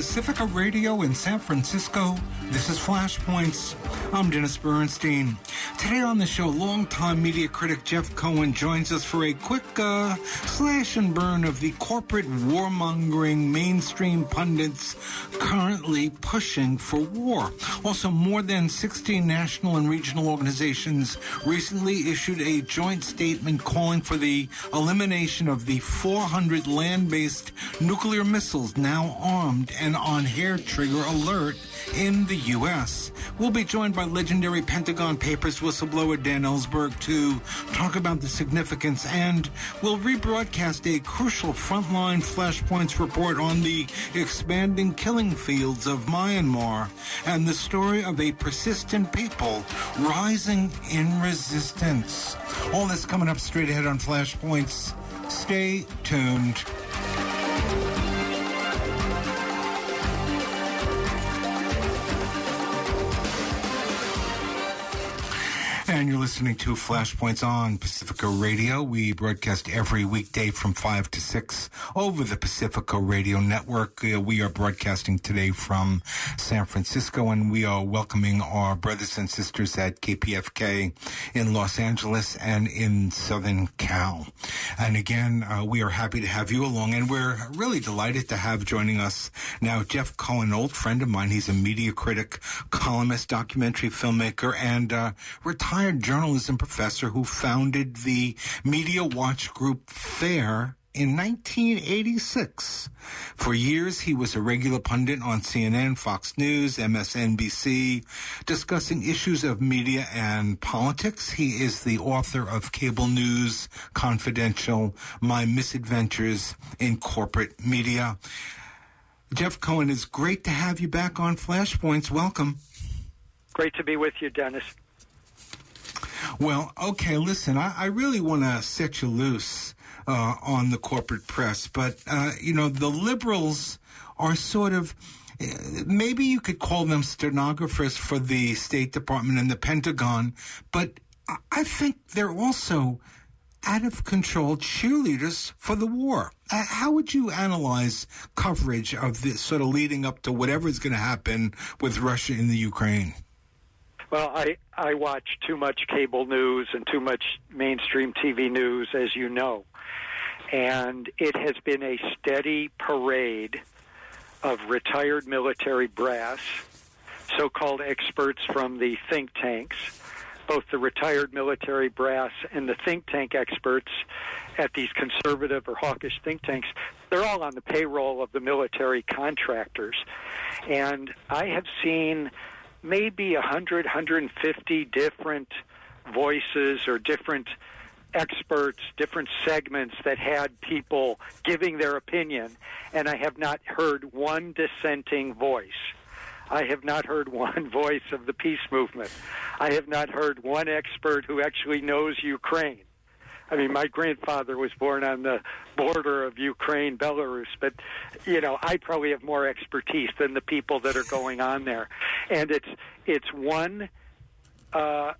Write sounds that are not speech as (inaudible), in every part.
Pacifica Radio in San Francisco. This is Flashpoints. I'm Dennis Bernstein. Today on the show, longtime media critic Jeff Cohen joins us for a quick uh, slash and burn of the corporate warmongering mainstream pundits currently pushing for war. Also, more than 16 national and regional organizations recently issued a joint statement calling for the elimination of the 400 land based nuclear missiles now armed and on hair trigger alert in the U.S. We'll be joined by legendary Pentagon Papers whistleblower Dan Ellsberg to talk about the significance, and we'll rebroadcast a crucial frontline flashpoints report on the expanding killing fields of Myanmar and the story of a persistent people rising in resistance. All this coming up straight ahead on Flashpoints. Stay tuned. And you're listening to Flashpoints on Pacifica Radio. We broadcast every weekday from 5 to 6 over the Pacifica Radio Network. Uh, we are broadcasting today from San Francisco, and we are welcoming our brothers and sisters at KPFK in Los Angeles and in Southern Cal. And again, uh, we are happy to have you along, and we're really delighted to have joining us now Jeff Cohen, old friend of mine. He's a media critic, columnist, documentary filmmaker, and uh, retired journalism professor who founded the Media Watch Group FAIR in 1986. For years, he was a regular pundit on CNN, Fox News, MSNBC, discussing issues of media and politics. He is the author of Cable News Confidential, My Misadventures in Corporate Media. Jeff Cohen, it's great to have you back on Flashpoints. Welcome. Great to be with you, Dennis. Well, okay, listen, I, I really want to set you loose uh, on the corporate press, but, uh, you know, the liberals are sort of maybe you could call them stenographers for the State Department and the Pentagon, but I think they're also out of control cheerleaders for the war. Uh, how would you analyze coverage of this sort of leading up to whatever is going to happen with Russia in the Ukraine? Well, I I watch too much cable news and too much mainstream TV news, as you know, and it has been a steady parade of retired military brass, so-called experts from the think tanks, both the retired military brass and the think tank experts at these conservative or hawkish think tanks, they're all on the payroll of the military contractors. And I have seen maybe 100, 150 different voices or different experts, different segments that had people giving their opinion, and I have not heard one dissenting voice. I have not heard (laughs) one voice of the peace movement. I have not heard one expert who actually knows Ukraine. I mean, my grandfather was born on the border of Ukraine, Belarus, but you know, I probably have more expertise than the people that are going on there, and it's it's one uh,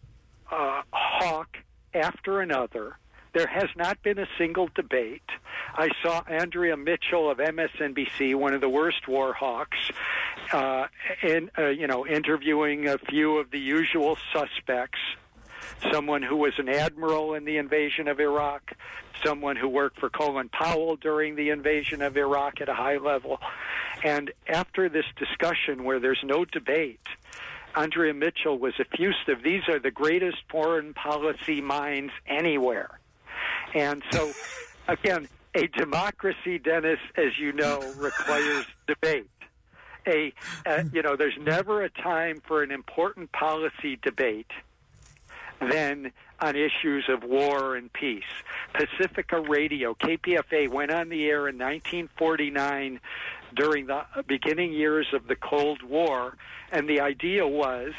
uh, hawk after another. There has not been a single debate. I saw Andrea Mitchell of MSNBC, one of the worst war hawks, uh, in, uh, you know, interviewing a few of the usual suspects someone who was an admiral in the invasion of Iraq, someone who worked for Colin Powell during the invasion of Iraq at a high level. And after this discussion where there's no debate, Andrea Mitchell was effusive. These are the greatest foreign policy minds anywhere. And so, (laughs) again, a democracy, Dennis, as you know, requires (laughs) debate. A, uh, you know, there's never a time for an important policy debate than on issues of war and peace. Pacifica Radio, KPFA, went on the air in 1949 during the beginning years of the Cold War, and the idea was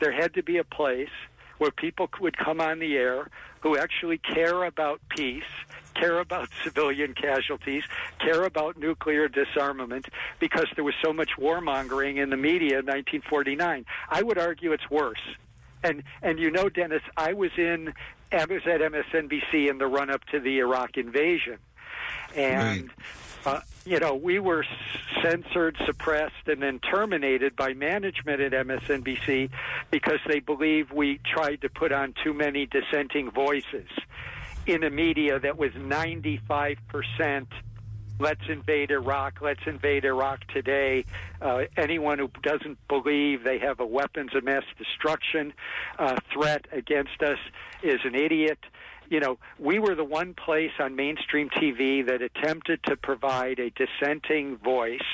there had to be a place where people would come on the air who actually care about peace, care about (laughs) civilian casualties, care about nuclear disarmament, because there was so much warmongering in the media in 1949. I would argue it's worse and and you know, Dennis, I was in I was at MSNBC in the run up to the Iraq invasion, and. Right. Uh, you know, we were censored, suppressed, and then terminated by management at MSNBC because they believe we tried to put on too many dissenting voices in a media that was 95% let's invade Iraq, let's invade Iraq today. Uh, anyone who doesn't believe they have a weapons of mass destruction uh, threat against us is an idiot you know, we were the one place on mainstream TV that attempted to provide a dissenting voice,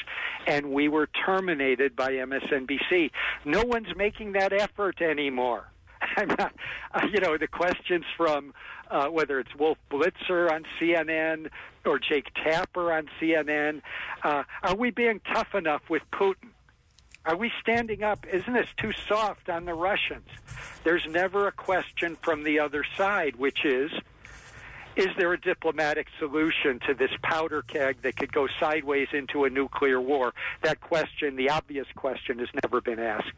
and we were terminated by MSNBC. No one's making that effort anymore. (laughs) I'm not, uh, you know, the questions from uh, whether it's Wolf Blitzer on CNN or Jake Tapper on CNN, uh, are we being tough enough with Putin? Are we standing up? Isn't this too soft on the Russians? There's never a question from the other side, which is is there a diplomatic solution to this powder keg that could go sideways into a nuclear war? That question, the obvious question, has never been asked.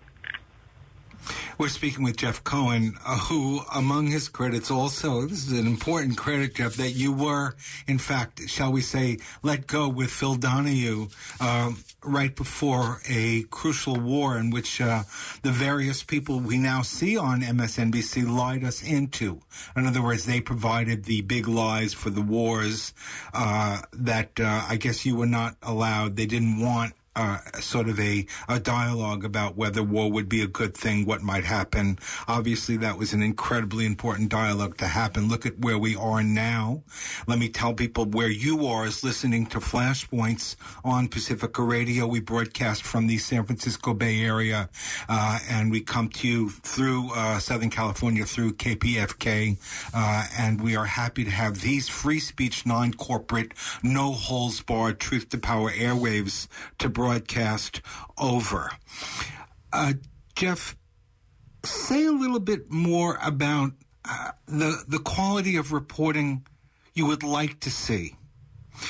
We're speaking with Jeff Cohen, uh, who, among his credits, also, this is an important credit, Jeff, that you were, in fact, shall we say, let go with Phil Donahue uh, right before a crucial war in which uh, the various people we now see on MSNBC lied us into. In other words, they provided the big lies for the wars uh, that uh, I guess you were not allowed. They didn't want uh, sort of a, a dialogue about whether war would be a good thing, what might happen. Obviously, that was an incredibly important dialogue to happen. Look at where we are now. Let me tell people where you are is listening to Flashpoints on Pacifica Radio. We broadcast from the San Francisco Bay Area, uh, and we come to you through uh, Southern California through KPFK, uh, and we are happy to have these free speech, non-corporate, no holes barred, truth to power airwaves to broadcast over. Uh, Jeff, say a little bit more about uh, the the quality of reporting you would like to see.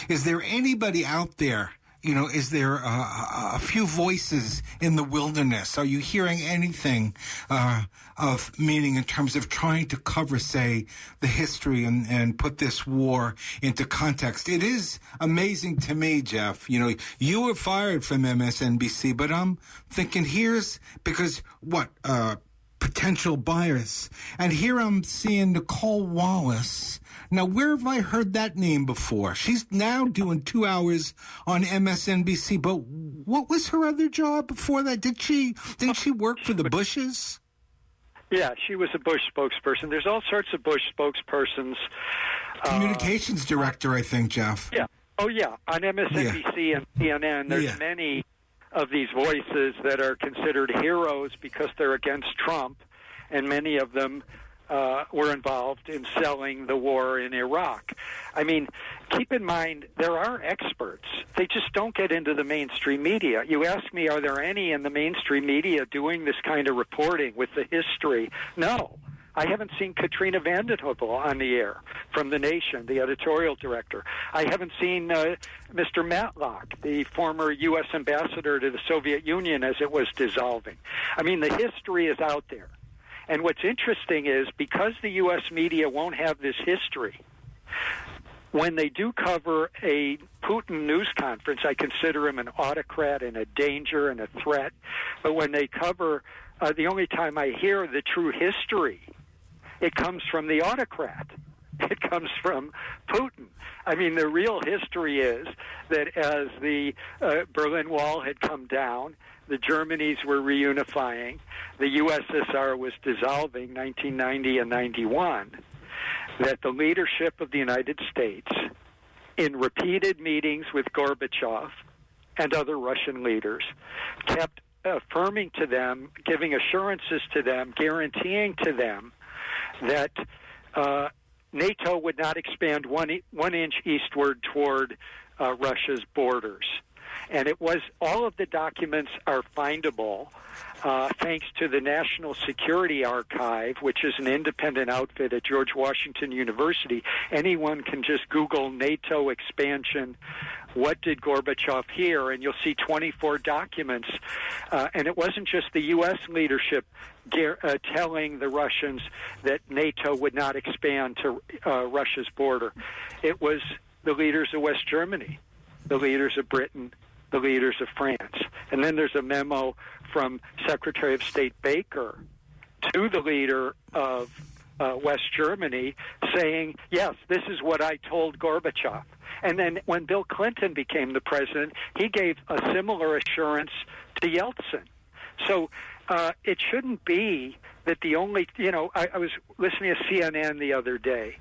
Is there anybody out there you know, is there a, a, few voices in the wilderness? Are you hearing anything uh, of meaning in terms of trying to cover, say, the history and, and put this war into context? It is amazing to me, Jeff. You know, you were fired from MSNBC, but I'm thinking here's because what? Uh, potential bias. And here I'm seeing Nicolle Wallace now, where have I heard that name before? She's now doing two hours on MSNBC, but what was her other job before that? Did she did she work for the Bushes? Yeah, she was a Bush spokesperson. There's all sorts of Bush spokespersons. Communications uh, director, I think, Jeff. Yeah. Oh, yeah. On MSNBC yeah. and CNN, there's yeah. many of these voices that are considered heroes because they're against Trump, and many of them uh, were involved in selling the war in Iraq. I mean, keep in mind, there are experts. They just don't get into the mainstream media. You ask me, are there any in the mainstream media doing this kind of reporting with the history? No. I haven't seen Katrina vanden Heuvel on the air from The Nation, the editorial director. I haven't seen uh, Mr. Matlock, the former U.S. ambassador to the Soviet Union as it was dissolving. I mean, the history is out there. And what's interesting is because the U.S. media won't have this history, when they do cover a Putin news conference, I consider him an autocrat and a danger and a threat. But when they cover, uh, the only time I hear the true history, it comes from the autocrat. (laughs) It comes from Putin. I mean, the real history is that as the uh, Berlin Wall had come down, the Germanys were reunifying, the USSR was dissolving 1990 and 91, that the leadership of the United States, in repeated meetings with Gorbachev and other Russian leaders, kept affirming to them, giving assurances to them, guaranteeing to them that uh, NATO would not expand one, one inch eastward toward uh, Russia's borders and it was all of the documents are findable uh, thanks to the National Security Archive, which is an independent outfit at George Washington University. Anyone can just Google NATO expansion. What did Gorbachev hear? And you'll see 24 documents. Uh, and it wasn't just the U.S. leadership uh, telling the Russians that NATO would not expand to uh, Russia's border. It was the leaders of West Germany the leaders of Britain, the leaders of France. And then there's a memo from Secretary of State Baker to the leader of uh, West Germany saying, yes, this is what I told Gorbachev. And then when Bill Clinton became the president, he gave a similar assurance to Yeltsin. So uh, it shouldn't be that the only, you know, I, I was listening to CNN the other day,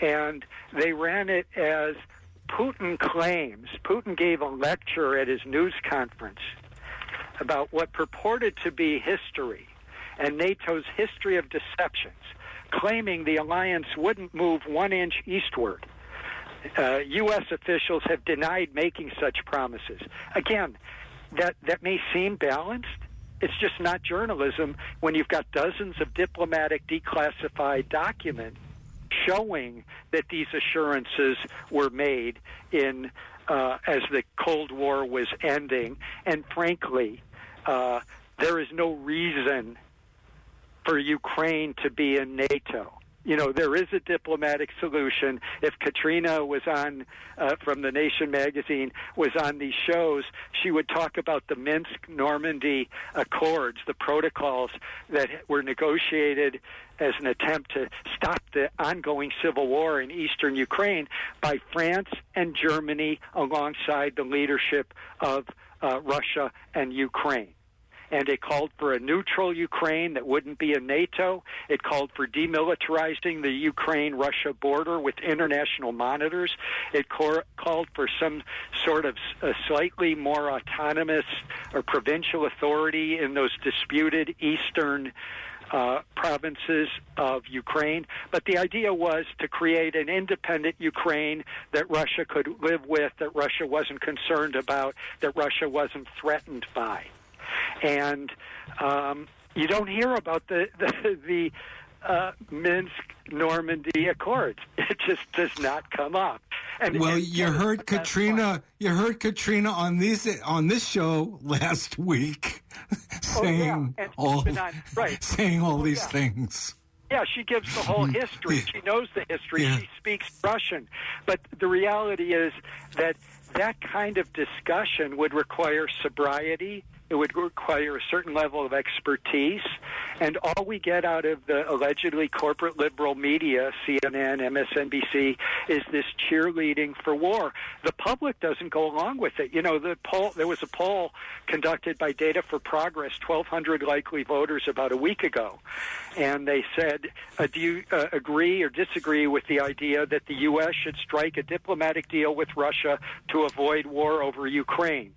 and they ran it as Putin claims. Putin gave a lecture at his news conference about what purported to be history and NATO's history of deceptions, claiming the alliance wouldn't move one inch eastward. Uh, U.S. officials have denied making such promises. Again, that, that may seem balanced. It's just not journalism when you've got dozens of diplomatic declassified documents showing that these assurances were made in uh, as the Cold War was ending. And frankly, uh, there is no reason for Ukraine to be in NATO. You know, there is a diplomatic solution. If Katrina was on uh, from the Nation magazine was on these shows, she would talk about the Minsk Normandy Accords, the protocols that were negotiated as an attempt to stop the ongoing civil war in eastern Ukraine by France and Germany alongside the leadership of uh, Russia and Ukraine and it called for a neutral Ukraine that wouldn't be in NATO. It called for demilitarizing the Ukraine Russia border with international monitors. It cor- called for some sort of slightly more autonomous or provincial authority in those disputed eastern. Uh, provinces of Ukraine. But the idea was to create an independent Ukraine that Russia could live with, that Russia wasn't concerned about, that Russia wasn't threatened by and um, you don't hear about the (laughs) the, the uh, Minsk Normandy Accords. (laughs) It just does not come up. And, well, and, you heard Katrina. You heard Katrina on these on this show last week saying (laughs) oh, yeah. all on, right. saying all these yeah. things. Yeah, she gives the whole history. She knows the history. Yeah. She speaks Russian. But the reality is that that kind of discussion would require sobriety it would require a certain level of expertise. And all we get out of the allegedly corporate liberal media, CNN, MSNBC, is this cheerleading for war. The public doesn't go along with it. You know, the poll, there was a poll conducted by Data for Progress, 1,200 likely voters about a week ago. And they said, uh, do you uh, agree or disagree with the idea that the U.S. should strike a diplomatic deal with Russia to avoid war over Ukraine?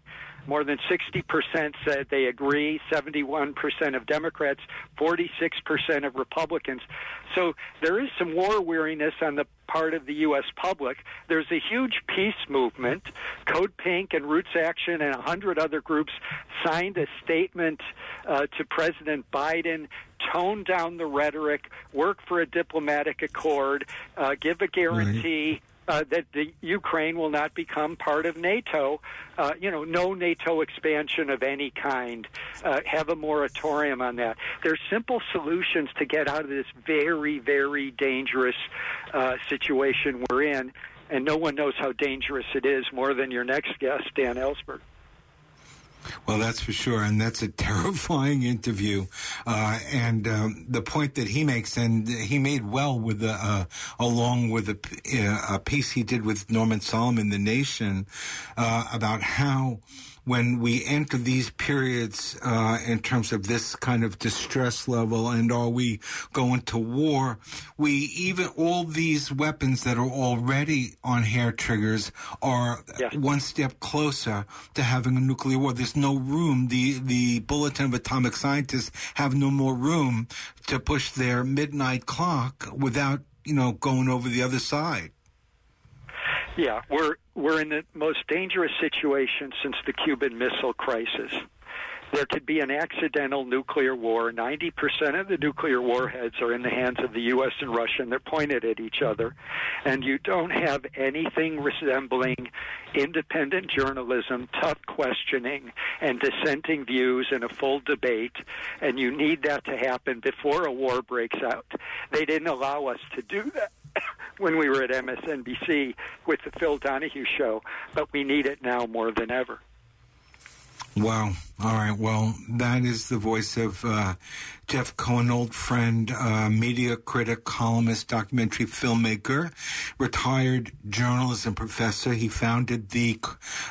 More than 60% said they agree, 71% of Democrats, 46% of Republicans. So there is some war weariness on the part of the U.S. public. There's a huge peace movement. Code Pink and Roots Action and a hundred other groups signed a statement uh, to President Biden tone down the rhetoric, work for a diplomatic accord, uh, give a guarantee. Uh, that the Ukraine will not become part of NATO. Uh, you know, no NATO expansion of any kind. Uh, have a moratorium on that. There's simple solutions to get out of this very, very dangerous uh, situation we're in, and no one knows how dangerous it is more than your next guest, Dan Ellsberg. Well, that's for sure, and that's a (laughs) terrifying interview. Uh, and um, the point that he makes, and he made well with the, uh, along with a, uh, a, piece he did with Norman Solomon, The Nation, uh, about how when we enter these periods uh, in terms of this kind of distress level and are we going to war, we even all these weapons that are already on hair triggers are yes. one step closer to having a nuclear war. There's no room. The the Bulletin of Atomic Scientists have no more room to push their midnight clock without you know going over the other side. Yeah, we're we're in the most dangerous situation since the Cuban Missile Crisis. There could be an accidental nuclear war. 90% of the nuclear warheads are in the hands of the U.S. and Russia, and they're pointed at each other. And you don't have anything resembling independent journalism, tough questioning, and dissenting views in a full debate. And you need that to happen before a war breaks out. They didn't allow us to do that (laughs) when we were at MSNBC with the Phil Donahue show, but we need it now more than ever. Wow. All right. Well, that is the voice of uh, Jeff Cohen, old friend, uh, media critic, columnist, documentary filmmaker, retired journalism professor. He founded the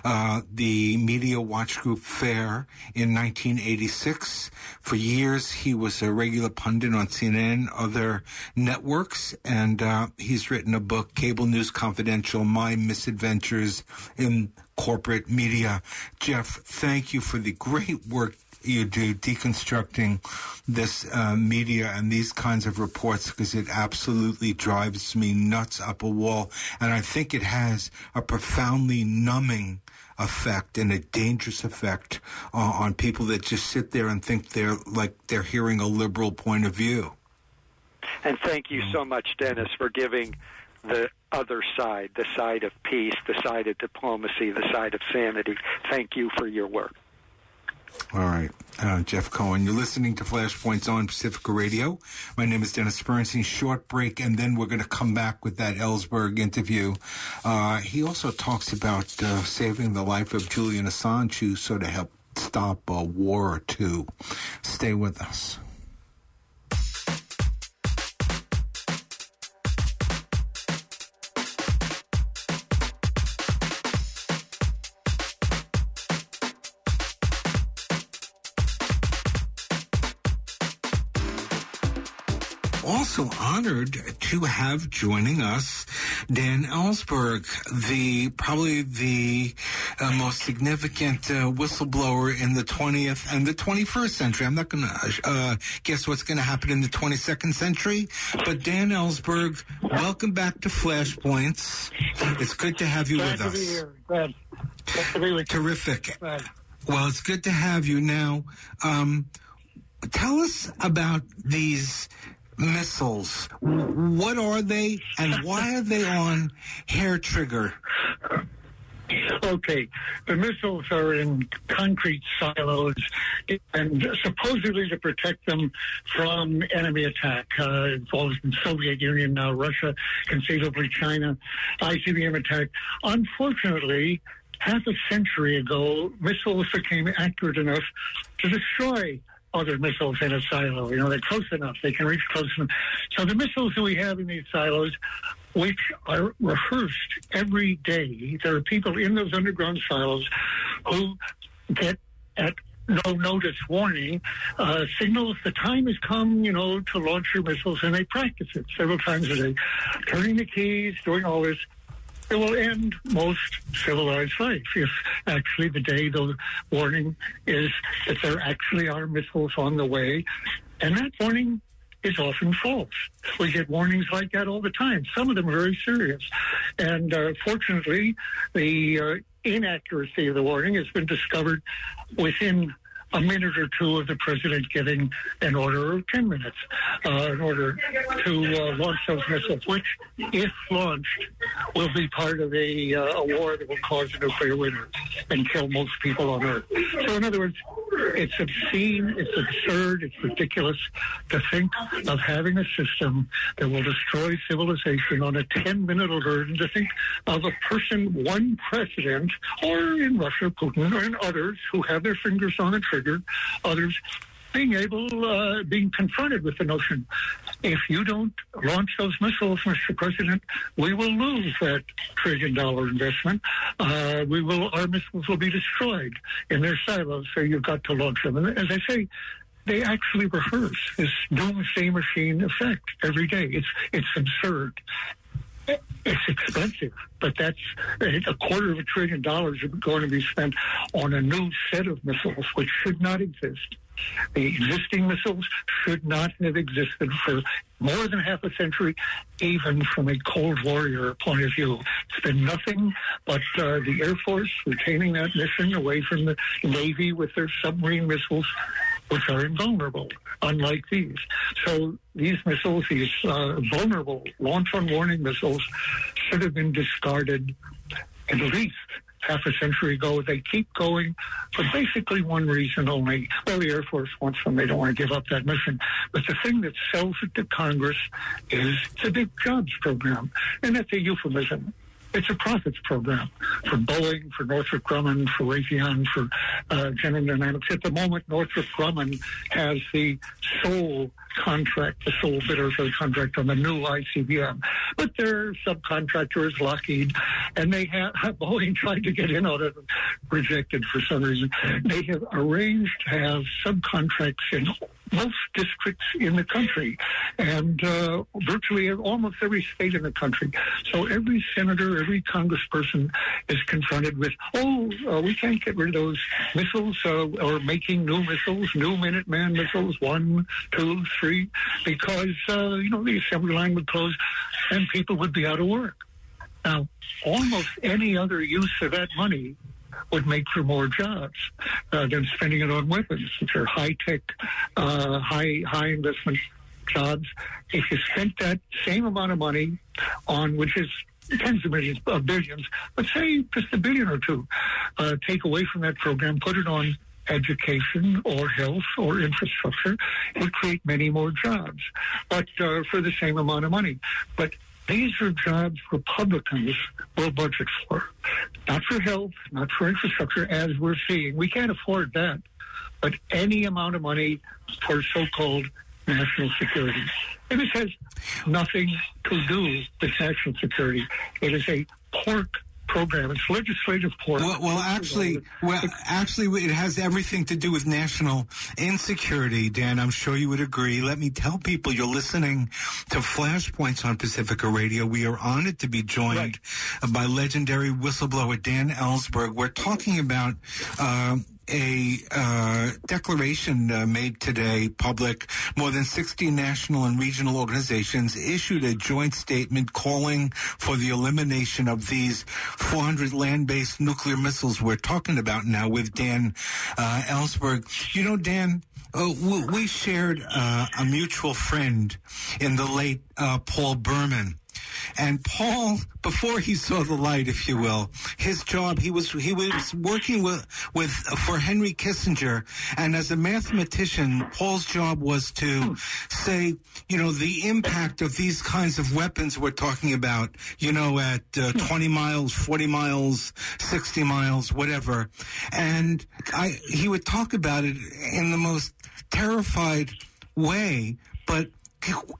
uh, the Media Watch Group Fair in 1986. For years, he was a regular pundit on CNN, other networks, and uh, he's written a book, Cable News Confidential: My Misadventures in corporate media. Jeff, thank you for the great work you do deconstructing this uh, media and these kinds of reports because it absolutely drives me nuts up a wall. And I think it has a profoundly numbing effect and a dangerous effect uh, on people that just sit there and think they're like they're hearing a liberal point of view. And thank you so much, Dennis, for giving the other side, the side of peace, the side of diplomacy, the side of sanity. Thank you for your work. All right. Uh, Jeff Cohen, you're listening to Flashpoints on Pacifica Radio. My name is Dennis Bernstein. Short break, and then we're going to come back with that Ellsberg interview. Uh, he also talks about uh, saving the life of Julian Assange, who sort of helped stop a war or two. Stay with us. Also honored to have joining us Dan Ellsberg, the probably the uh, most significant uh, whistleblower in the 20th and the 21st century. I'm not going to uh, guess what's going to happen in the 22nd century, but Dan Ellsberg, welcome back to Flashpoints. It's good to have you Glad with to us. Be here. Glad. Glad to be with you. Terrific. Glad. Well, it's good to have you now. Um, tell us about these missiles. What are they, and why are they on hair trigger? Okay, the missiles are in concrete silos, and supposedly to protect them from enemy attack. Uh, involved in Soviet Union, now Russia, conceivably China, ICBM attack. Unfortunately, half a century ago, missiles became accurate enough to destroy other missiles in a silo. You know, they're close enough. They can reach close enough. So the missiles that we have in these silos, which are rehearsed every day, there are people in those underground silos who get at no notice warning uh, signals the time has come, you know, to launch your missiles, and they practice it several times a day, turning the keys, doing all this it will end most civilized life if actually the day the warning is that there actually are missiles on the way. And that warning is often false. We get warnings like that all the time. Some of them are very serious. And uh, fortunately, the uh, inaccuracy of the warning has been discovered within a minute or two of the president giving an order of 10 minutes uh, in order to uh, launch those missiles, which, if launched, will be part of a, uh, a war that will cause a nuclear winter and kill most people on Earth. So, in other words, it's obscene, it's absurd, it's ridiculous to think of having a system that will destroy civilization on a 10 minute alert and to think of a person, one president, or in Russia, Putin, or in others who have their fingers on the trigger, others being able, uh, being confronted with the notion, if you don't launch those missiles, Mr. President, we will lose that trillion dollar investment. Uh, we will, our missiles will be destroyed in their silos, so you've got to launch them. And as I say, they actually rehearse this doomsday machine effect every day. It's it's absurd. It's expensive, but that's a quarter of a trillion dollars is going to be spent on a new set of missiles, which should not exist. The existing missiles should not have existed for more than half a century, even from a Cold Warrior point of view. It's been nothing but uh, the Air Force retaining that mission away from the Navy with their submarine missiles, which are invulnerable, unlike these. So these missiles, these uh, vulnerable launch on warning missiles, should have been discarded at least half a century ago. They keep going for basically one reason only. Well, the Air Force wants them. They don't want to give up that mission. But the thing that sells it to Congress is the big jobs program. And that's a euphemism. It's a profits program for Boeing, for Northrop Grumman, for Raytheon, for uh, General Dynamics. At the moment, Northrop Grumman has the sole contract, the sole bidder for the contract on the new ICBM. But their subcontractor is Lockheed, and they have Boeing (laughs) tried to get in on it, rejected for some reason. They have arranged to have subcontracts in most districts in the country and uh, virtually almost every state in the country. So every senator, every congressperson is confronted with, oh, uh, we can't get rid of those missiles uh, or making new missiles, new Minuteman missiles, one, two, three, because, uh, you know, the assembly line would close and people would be out of work. Now, almost any other use of that money would make for more jobs uh, than spending it on weapons, which are high tech, uh, high high investment jobs. If you spent that same amount of money on, which is tens of millions, uh, billions, but say just a billion or two, uh, take away from that program, put it on education or health or infrastructure, it create many more jobs, but uh, for the same amount of money. But these are jobs Republicans will budget for, not for health, not for infrastructure, as we're seeing. We can't afford that, but any amount of money for so-called national security. And this has nothing to do with national security. It is a pork program. It's legislative pork. Well, well actually, well, actually, it has everything to do with national insecurity. Dan, I'm sure you would agree. Let me tell people you're listening to Flashpoints on Pacifica Radio. We are honored to be joined right. by legendary whistleblower Dan Ellsberg. We're talking about. Uh, a uh, declaration uh, made today public. More than 60 national and regional organizations issued a joint statement calling for the elimination of these 400 land-based nuclear missiles we're talking about now with Dan uh, Ellsberg. You know, Dan, uh, we shared uh, a mutual friend in the late uh, Paul Berman. And Paul, before he saw the light, if you will, his job he was he was working with with for Henry Kissinger, and as a mathematician, Paul's job was to say, you know, the impact of these kinds of weapons we're talking about, you know, at uh, 20 miles, 40 miles, 60 miles, whatever, and I he would talk about it in the most terrified way, but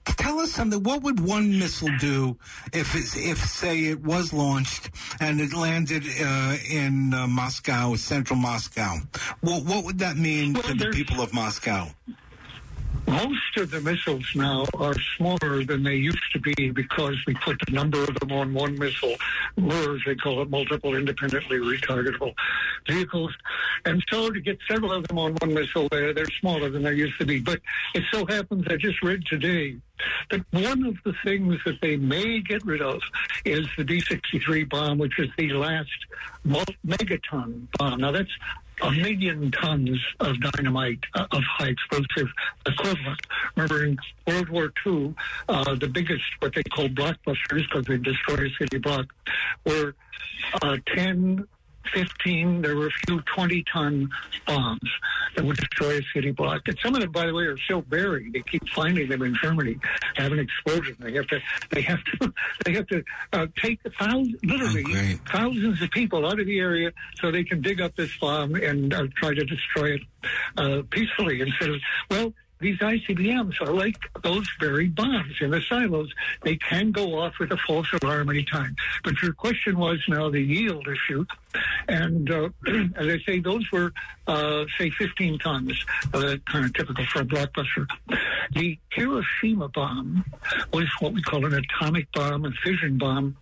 tell us something. What would one missile do if, if say, it was launched and it landed uh, in uh, Moscow, central Moscow? What, what would that mean well, to the people of Moscow? Most of the missiles now are smaller than they used to be because we put a number of them on one missile, MIRS, they call it multiple independently retargetable vehicles. And so to get several of them on one missile, they're, they're smaller than they used to be. But it so happens, I just read today that one of the things that they may get rid of is the D-63 bomb, which is the last megaton bomb. Now that's a million tons of dynamite uh, of high explosive equivalent. Remember in World War II, uh, the biggest, what they call blockbusters, because they destroyed a city block, were uh, 10 15, there were a few 20 ton bombs that would destroy a city block. And some of them, by the way, are still buried. They keep finding them in Germany, have an explosion. They have to, they have to, (laughs) they have to uh, take thousands, literally oh, thousands of people out of the area so they can dig up this bomb and uh, try to destroy it uh, peacefully instead of, well, these ICBMs are like those very bombs in the silos. They can go off with a false alarm anytime. But your question was now the yield issue. And uh, (clears throat) as I say, those were, uh, say, 15 tons, uh, kind of typical for a blockbuster. The Hiroshima bomb was what we call an atomic bomb, a fission bomb.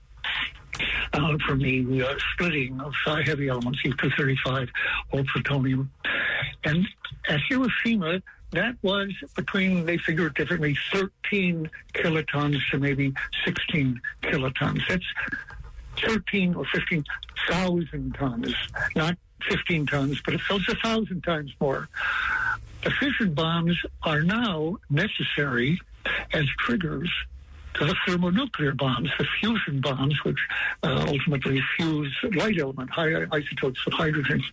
Uh, from the uh, splitting of heavy elements, U-235 or plutonium. And at Hiroshima, that was between, they figure it differently, 13 kilotons to maybe 16 kilotons. That's 13 or 15,000 tons, not 15 tons, but it it's a thousand times more. The fission bombs are now necessary as triggers to the thermonuclear bombs, the fusion bombs, which uh, ultimately fuse light element, high isotopes of hydrogen.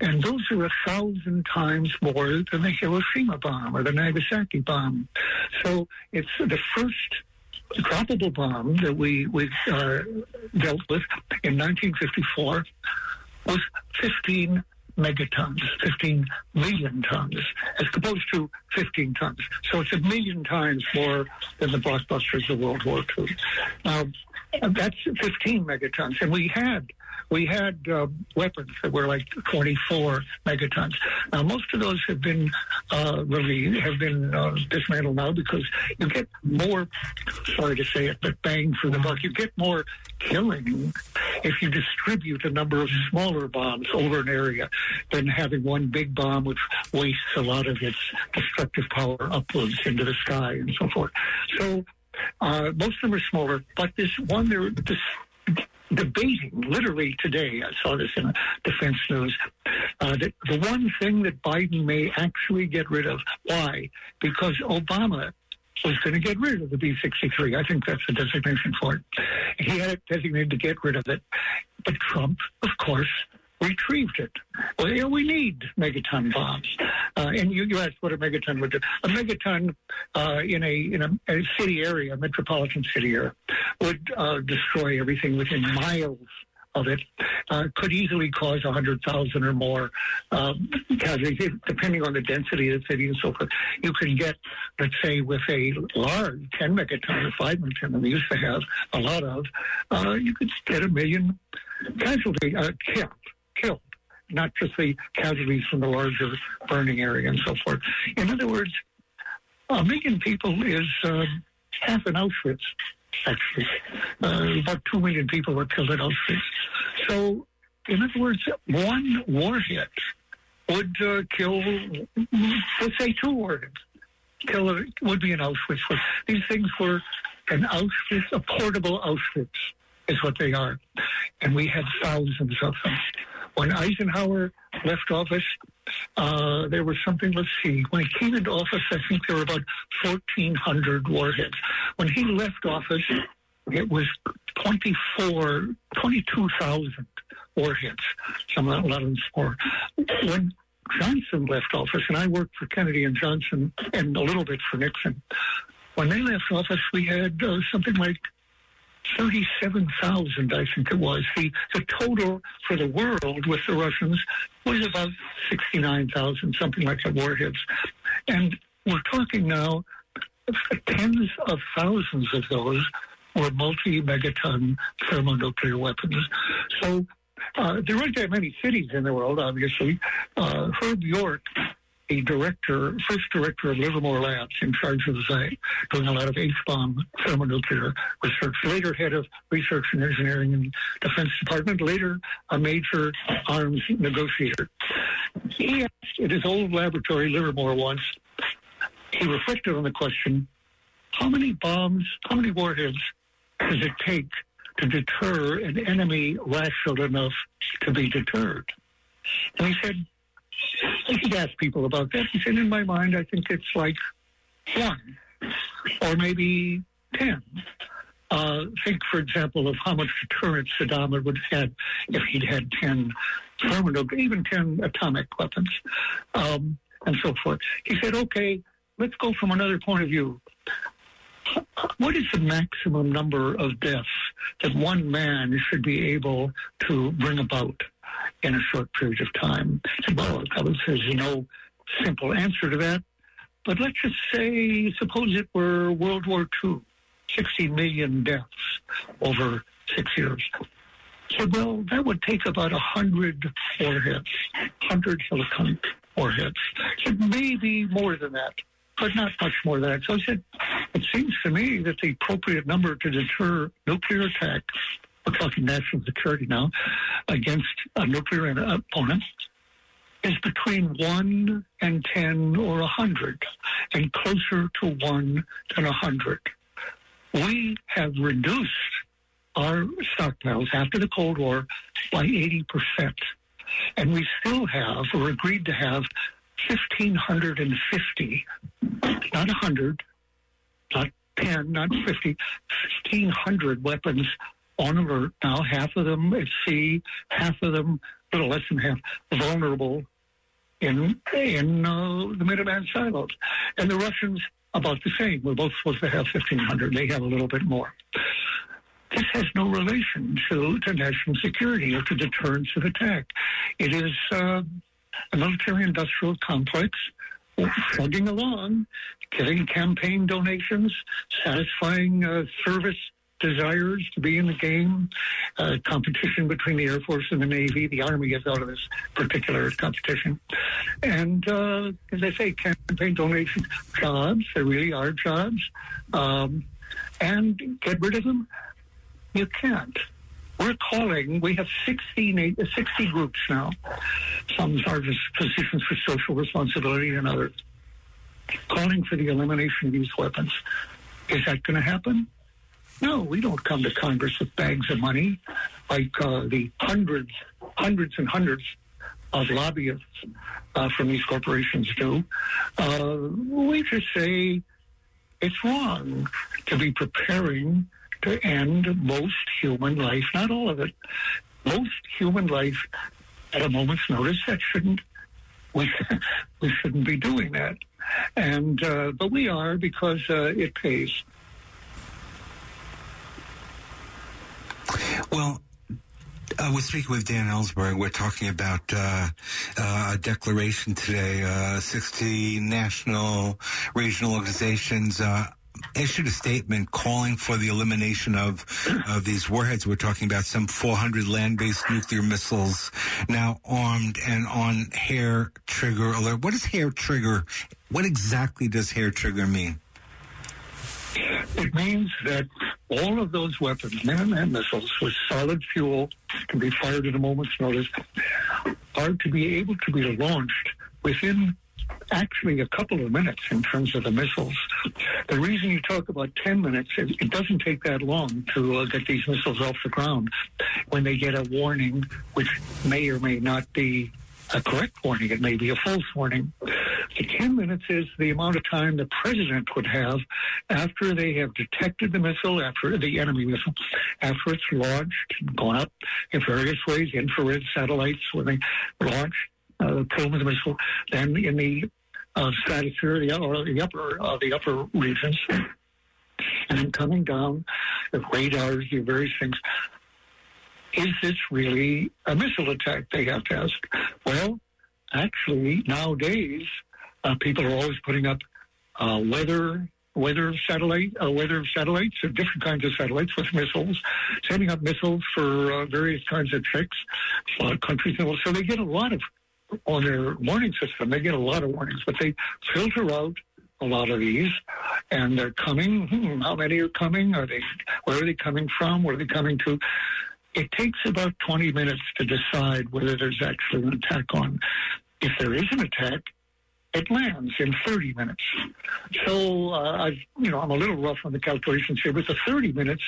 And those are a thousand times more than the Hiroshima bomb or the Nagasaki bomb. So it's the first droppable bomb that we, we uh, dealt with in 1954 was 15 megatons, 15 million tons, as opposed to 15 tons. So it's a million times more than the blockbusters of World War II. Now, that's 15 megatons. And we had we had uh, weapons that were like 24 megatons. Now, most of those have been uh, really have been uh, dismantled now because you get more. Sorry to say it, but bang for the buck. You get more killing if you distribute a number of smaller bombs over an area than having one big bomb which wastes a lot of its destructive power upwards into the sky and so forth. So uh, most of them are smaller, but this one, there, this debating literally today. I saw this in defense news. Uh, that the one thing that Biden may actually get rid of. Why? Because Obama was going to get rid of the B 63. I think that's the designation for it. He had it designated to get rid of it. But Trump, of course, retrieved it. Well, yeah, we need megaton bombs. Uh, and you, you, asked what a megaton would do. A megaton uh, in a in a, a, city area, a metropolitan city area, would uh, destroy everything within miles of it. Uh, could easily cause a hundred thousand or more um, casualties, depending on the density of the city and so forth. You can get, let's say, with a large ten megaton or five megaton that we used to have a lot of, uh, you could get a million casualties uh, killed killed, not just the casualties from the larger burning area and so forth. In other words, a million people is uh, half an Auschwitz, actually. Uh, about two million people were killed at Auschwitz. So, in other words, one warhead would uh, kill, let's say, two warheads. Kill a, would be an Auschwitz. These things were an Auschwitz, a portable Auschwitz is what they are. And we had thousands of them. When Eisenhower left office, uh, there was something, let's see, when he came into office, I think there were about 1,400 warheads. When he left office, it was 24, 22,000 warheads, some of them more. When Johnson left office, and I worked for Kennedy and Johnson and a little bit for Nixon, when they left office, we had uh, something like 37,000, I think it was. The, the total for the world with the Russians was about 69,000, something like that, warheads. And we're talking now, tens of thousands of those were multi-megaton thermonuclear weapons. So uh, there aren't that many cities in the world, obviously. Uh, Herb York a director, first director of Livermore Labs in charge of the site, doing a lot of H-bomb thermonuclear research, later head of research and engineering in Defense Department, later a major arms negotiator. He asked at his old laboratory, Livermore once, he reflected on the question, how many bombs, how many warheads does it take to deter an enemy rational enough to be deterred? And he said, I could ask people about that. He said, in my mind, I think it's like one or maybe 10. Uh, think, for example, of how much deterrence Saddam would have had if he'd had 10 terminal, even 10 atomic weapons, um, and so forth. He said, okay, let's go from another point of view. What is the maximum number of deaths that one man should be able to bring about? In a short period of time. Well, there's no simple answer to that. But let's just say, suppose it were World War II, 60 million deaths over six years. So, well, that would take about 100 warheads, 100 kiloton warheads. So maybe more than that, but not much more than that. So I said, it seems to me that the appropriate number to deter nuclear attack we're talking national security now, against a nuclear opponent is between 1 and 10 or 100, and closer to 1 than 100. We have reduced our stockpiles after the Cold War by 80%. And we still have, or agreed to have, 1,550, not 100, not 10, not 50, 1,500 weapons on alert now, half of them at sea, half of them, a little less than half, vulnerable in in uh, the Minuteman silos. And the Russians, about the same. We're both supposed to have 1,500. They have a little bit more. This has no relation to, to national security or to deterrence of attack. It is uh, a military-industrial complex plugging along, getting campaign donations, satisfying uh, service desires to be in the game, uh, competition between the Air Force and the Navy. The Army gets out of this particular competition. And uh, as I say, campaign donations, jobs, there really are jobs. Um, and get rid of them? You can't. We're calling, we have 16, 60 groups now. Some are just positions for social responsibility and others. Calling for the elimination of these weapons. Is that going to happen? No, we don't come to Congress with bags of money like uh, the hundreds, hundreds and hundreds of lobbyists uh, from these corporations do. Uh, we just say it's wrong to be preparing to end most human life, not all of it, most human life at a moment's notice. That shouldn't we (laughs) we shouldn't be doing that, and uh, but we are because uh, it pays. Well, uh, we're speaking with Dan Ellsberg. We're talking about uh, uh, a declaration today. Uh, 60 national regional organizations uh, issued a statement calling for the elimination of of these warheads. We're talking about some 400 land-based nuclear missiles now armed and on hair trigger alert. What is hair trigger? What exactly does hair trigger mean? It means that all of those weapons, Minuteman missiles with solid fuel, can be fired at a moment's notice, are to be able to be launched within actually a couple of minutes in terms of the missiles. The reason you talk about 10 minutes is it doesn't take that long to uh, get these missiles off the ground when they get a warning, which may or may not be a correct warning. It may be a false warning. The 10 minutes is the amount of time the president would have after they have detected the missile, after the enemy missile, after it's launched, and gone up in various ways, infrared satellites when they launch uh, the of missile, then in the uh, stratosphere, the, or the upper, uh, the upper regions, and coming down, the radars, the various things is this really a missile attack? They have to ask. Well, actually, nowadays, uh, people are always putting up uh, weather weather satellite uh, weather satellites, or different kinds of satellites with missiles, sending up missiles for uh, various kinds of tricks. Countries, so they get a lot of on their warning system. They get a lot of warnings, but they filter out a lot of these, and they're coming. Hmm, how many are coming? Are they? Where are they coming from? Where are they coming to? It takes about 20 minutes to decide whether there's actually an attack on. If there is an attack, it lands in 30 minutes. So uh, I, you know, I'm a little rough on the calculations here, but the 30 minutes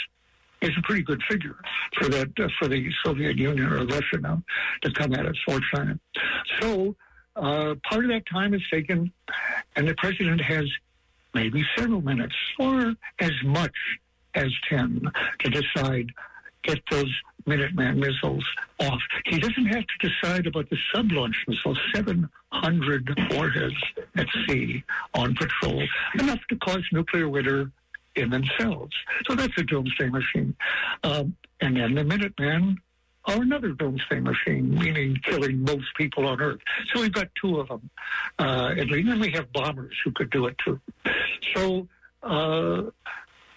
is a pretty good figure for that uh, for the Soviet Union or Russia now to come at us or China. So uh, part of that time is taken, and the president has maybe several minutes or as much as 10 to decide get those Minuteman missiles off. He doesn't have to decide about the sub-launch missiles, 700 warheads at sea on patrol, enough to cause nuclear winter in themselves. So that's a doomsday machine. Um, and then the Minutemen are another doomsday machine, meaning killing most people on Earth. So we've got two of them. Uh, and then we have bombers who could do it too. So uh,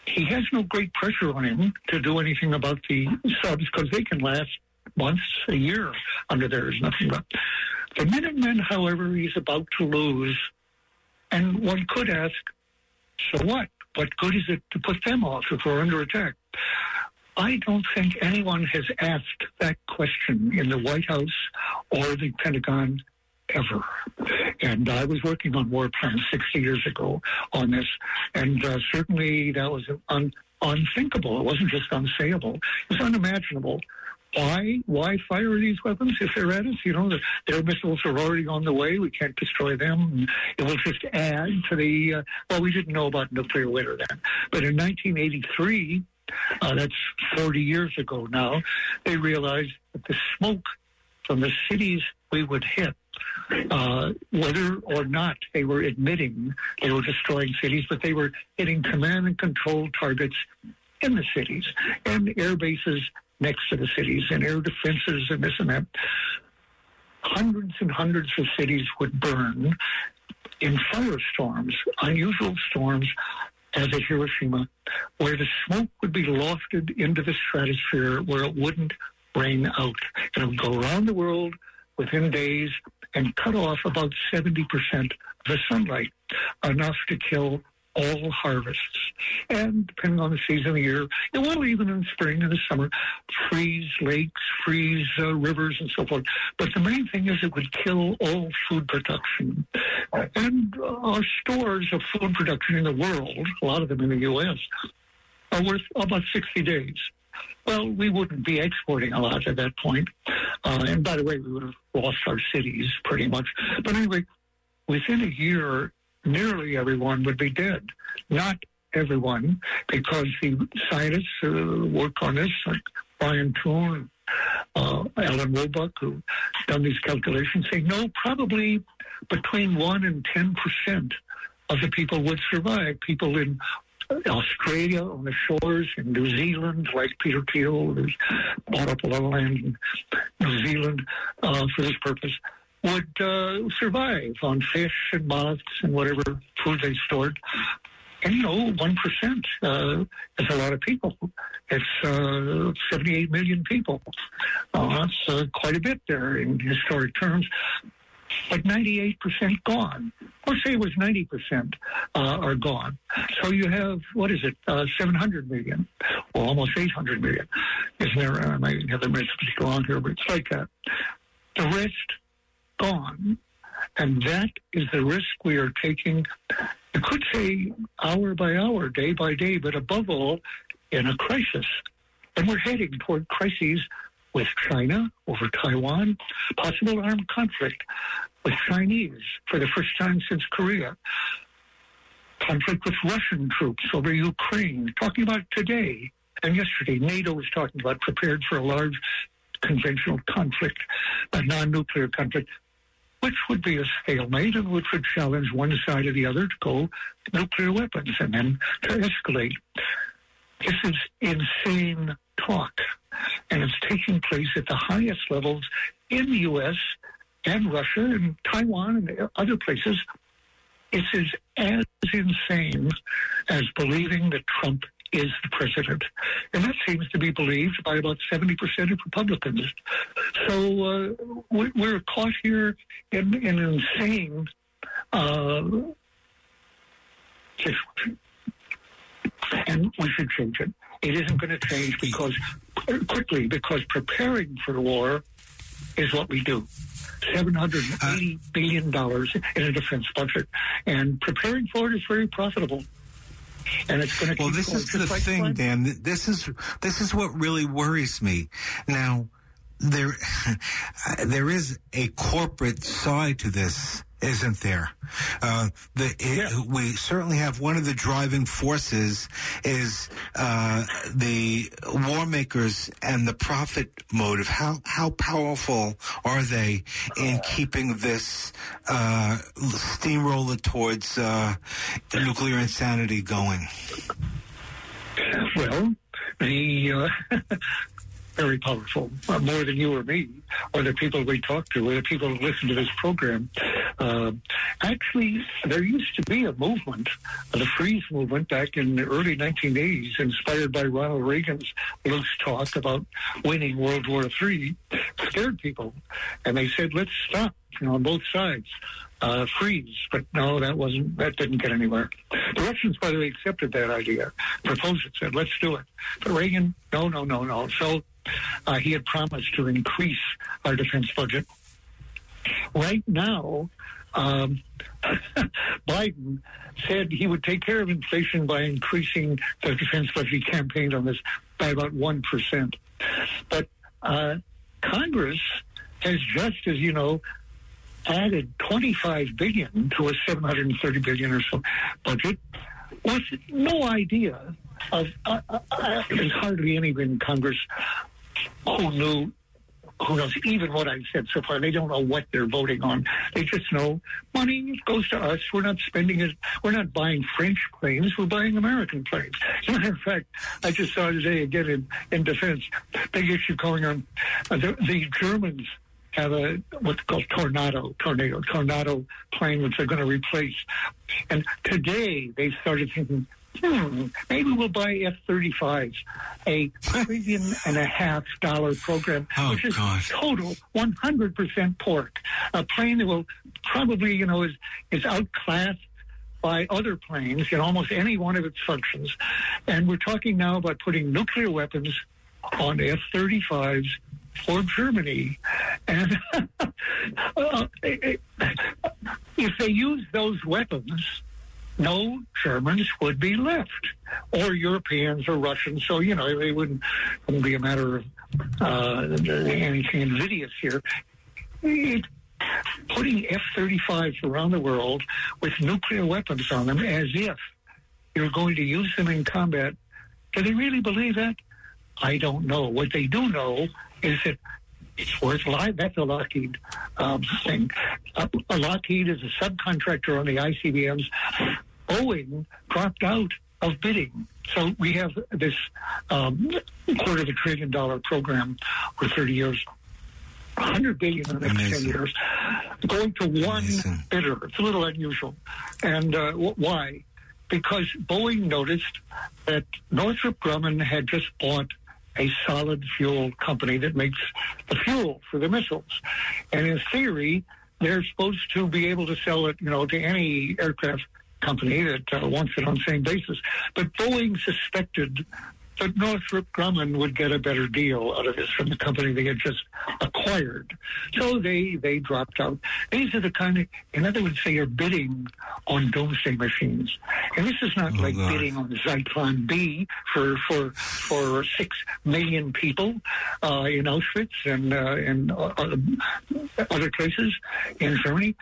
he has no great pressure on him to do anything about the subs because they can last months, a year under there is nothing but. The Minutemen, however, he's about to lose. And one could ask, so what? What good is it to put them off if we're under attack? I don't think anyone has asked that question in the White House or the Pentagon ever. And I was working on war plans 60 years ago on this, and uh, certainly that was un- unthinkable. It wasn't just unsayable; it was unimaginable why why fire these weapons if they're at us? You know, the, their missiles are already on the way. We can't destroy them. It will just add to the. Uh, well, we didn't know about nuclear winter then, but in 1983, uh, that's 40 years ago now, they realized that the smoke from the cities we would hit, uh, whether or not they were admitting they were destroying cities, but they were hitting command and control targets in the cities and air bases next to the cities and air defenses and this and that. Hundreds and hundreds of cities would burn in firestorms, unusual storms as at Hiroshima, where the smoke would be lofted into the stratosphere where it wouldn't rain out. And it would go around the world within days and cut off about 70% of the sunlight, enough to kill all harvests. And depending on the season of the year, it will even in spring and the summer freeze lakes, freeze uh, rivers, and so forth. But the main thing is it would kill all food production. And uh, our stores of food production in the world, a lot of them in the U.S., are worth about 60 days. Well, we wouldn't be exporting a lot at that point. Uh, and by the way, we would have lost our cities pretty much. But anyway, within a year, nearly everyone would be dead. Not everyone, because the scientists who work on this, like Brian Toon, uh, Alan Robock, who done these calculations, say no, probably between one and ten percent of the people would survive. People in Australia on the shores, in New Zealand, like Peter Thiel, who's bought up a lot of land in New Zealand uh, for this purpose would uh, survive on fish and moths and whatever food they stored. And you know, one percent uh, is a lot of people. It's uh, 78 million people. Uh, that's uh, quite a bit there in historic terms. But 98% gone, or say it was 90% uh, are gone. So you have what is it, uh, 700 million, or almost 800 million? Isn't there? I might have the arithmetic go on here, but it's like that. The rest gone. And that is the risk we are taking, you could say hour by hour, day by day, but above all, in a crisis. And we're heading toward crises with China over Taiwan, possible armed conflict with Chinese for the first time since Korea, conflict with Russian troops over Ukraine, talking about today and yesterday. NATO was talking about prepared for a large conventional conflict, a non-nuclear conflict which would be a stalemate and which would challenge one side or the other to go nuclear weapons and then to escalate. This is insane talk, and it's taking place at the highest levels in the U.S. and Russia and Taiwan and other places. Is as insane as believing that Trump is the president. And that seems to be believed by about 70% of Republicans. So uh, we're caught here in, in an insane uh, situation. And we should change it. It isn't going to change because quickly because preparing for war is what we do. Seven hundred eighty uh, billion dollars in a defense budget, and preparing for it is very profitable and it's going to. Well, this is the thing, Dan. This is this is what really worries me. Now, there (laughs) there is a corporate side to this isn't there? Uh, the, it, yeah. We certainly have one of the driving forces is uh, the war makers and the profit motive. How how powerful are they in keeping this uh, steamroller towards uh, nuclear insanity going? Well, the uh, (laughs) very powerful, uh, more than you or me, or the people we talk to, or the people who listen to this program. Uh, actually, there used to be a movement, the Freeze movement, back in the early 1980s, inspired by Ronald Reagan's loose talk about winning World War III, scared people, and they said, "Let's stop." You know, on both sides. Uh, freeze. But no, that wasn't. That didn't get anywhere. The Russians, by the way, accepted that idea, proposed it, said, "Let's do it." But Reagan, no, no, no, no. So uh, he had promised to increase our defense budget. Right now, um, (laughs) Biden said he would take care of inflation by increasing the defense budget. He campaigned on this by about 1%. But uh, Congress has just, as you know, added 25 billion to a 730 billion or so budget with no idea of. Uh, uh, there's hardly anyone in Congress who knew who knows even what I've said so far. They don't know what they're voting on. They just know money goes to us. We're not spending it. We're not buying French planes. We're buying American planes. As a matter of fact, I just saw today again in, in defense, big issue going on. Uh, the, the Germans have a what's called tornado, tornado, tornado plane, which they're going to replace. And today they started thinking, hmm, maybe we'll buy F-35s, a trillion and a half dollar program, Oh, which is God. total 100% pork. A plane that will probably, you know, is, is outclassed by other planes in almost any one of its functions. And we're talking now about putting nuclear weapons on F-35s for Germany. And (laughs) if they use those weapons, no Germans would be left, or Europeans or Russians. So you know it wouldn't, wouldn't be a matter of uh, anything invidious here. It, putting F-35s around the world with nuclear weapons on them, as if you're going to use them in combat. Do they really believe that? I don't know. What they do know is that it's worth life. That's a Lockheed um, thing. Uh, Lockheed is a subcontractor on the ICBMs. Boeing dropped out of bidding. So we have this um, quarter of a trillion dollar program for 30 years. 100 billion in the next Amazing. 10 years going to one Amazing. bidder. It's a little unusual. And uh, wh- why? Because Boeing noticed that Northrop Grumman had just bought a solid fuel company that makes the fuel for the missiles. And in theory, they're supposed to be able to sell it, you know, to any aircraft company that uh, wants it on the same basis. But Boeing suspected that Northrop Grumman would get a better deal out of this from the company they had just acquired. So they they dropped out. These are the kind of, in other words, they are bidding on doomsday machines. And this is not Oh, like God. bidding on Zyklon B for for for six million people uh, in Auschwitz and uh, and uh, other places in Germany.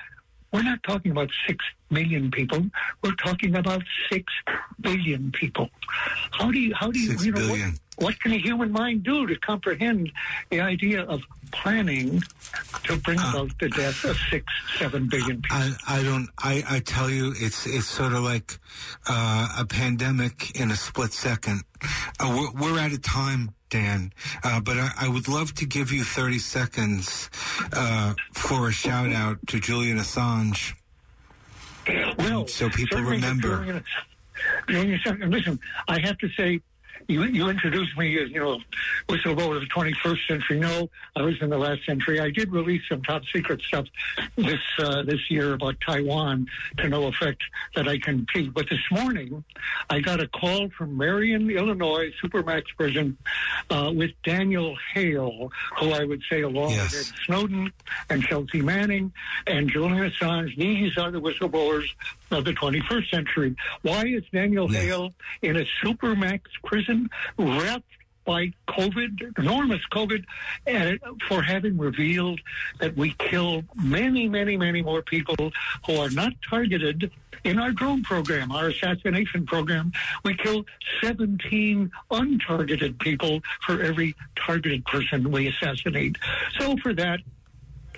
We're not talking about six million people. We're talking about six billion people. How do you how do you, Six you know what, billion. what can a human mind do to comprehend the idea of planning to bring Uh, about the death of six seven billion people? I, I don't. I, I tell you, it's it's sort of like uh, a pandemic in a split second. Uh, we're, we're out of time, Dan, uh, but I, I would love to give you thirty seconds uh, for a shout out to Julian Assange. Well, so people remember. during- during a Listen, I have to say, you, you introduced me as, you know, whistleblower of the 21st century. No, I was in the last century. I did release some top secret stuff this uh, this year about Taiwan to no effect that I can plead. But this morning, I got a call from Marion, Illinois, Supermax prison uh, with Daniel Hale, who I would say, along Yes. with Ed Snowden and Chelsea Manning and Julian Assange, these are the whistleblowers of the 21st century. Why is Daniel Yes. Hale in a supermax prison wrapped by COVID, enormous COVID, and for having revealed that we kill many, many, many more people who are not targeted in our drone program, our assassination program. We kill 17 untargeted people for every targeted person we assassinate. So for that,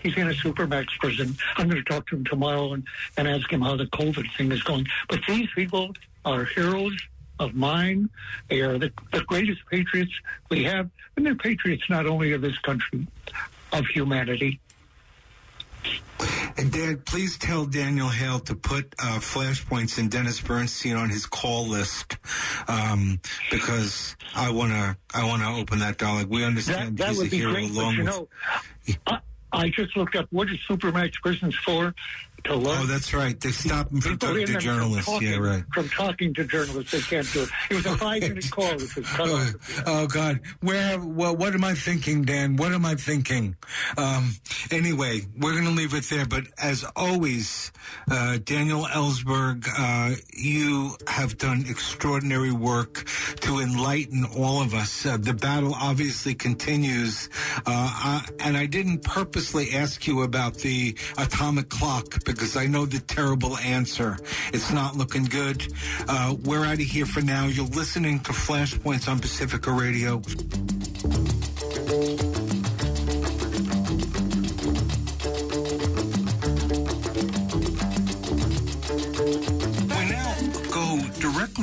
He's in a supermax prison. I'm going to talk to him tomorrow and, and ask him how the COVID thing is going. But these people are heroes of mine. They are the, the greatest patriots we have. And they're patriots not only of this country, of humanity. And Dad, please tell Daniel Hale to put uh, flashpoints and Dennis Bernstein on his call list um, because I want to. I want to open that dialogue. We understand that he's would a be hero great. Along you with. know, I, I just looked up what is supermax prisons for. To learn. Oh, that's right. They stopped him from talking to journalists. From talking, yeah, right. From talking to journalists, they can't do it. It was a five-minute call. It was cut Oh, oh, God, where? Well, what am I thinking, Dan? What am I thinking? Um, anyway, we're going to leave it there. But as always, uh, Daniel Ellsberg, uh, you have done extraordinary work to enlighten all of us. Uh, the battle obviously continues, uh, uh, and I didn't purposely ask you about the atomic clock because I know the terrible answer. It's not looking good. Uh, we're out of here for now. You're listening to Flashpoints on Pacifica Radio.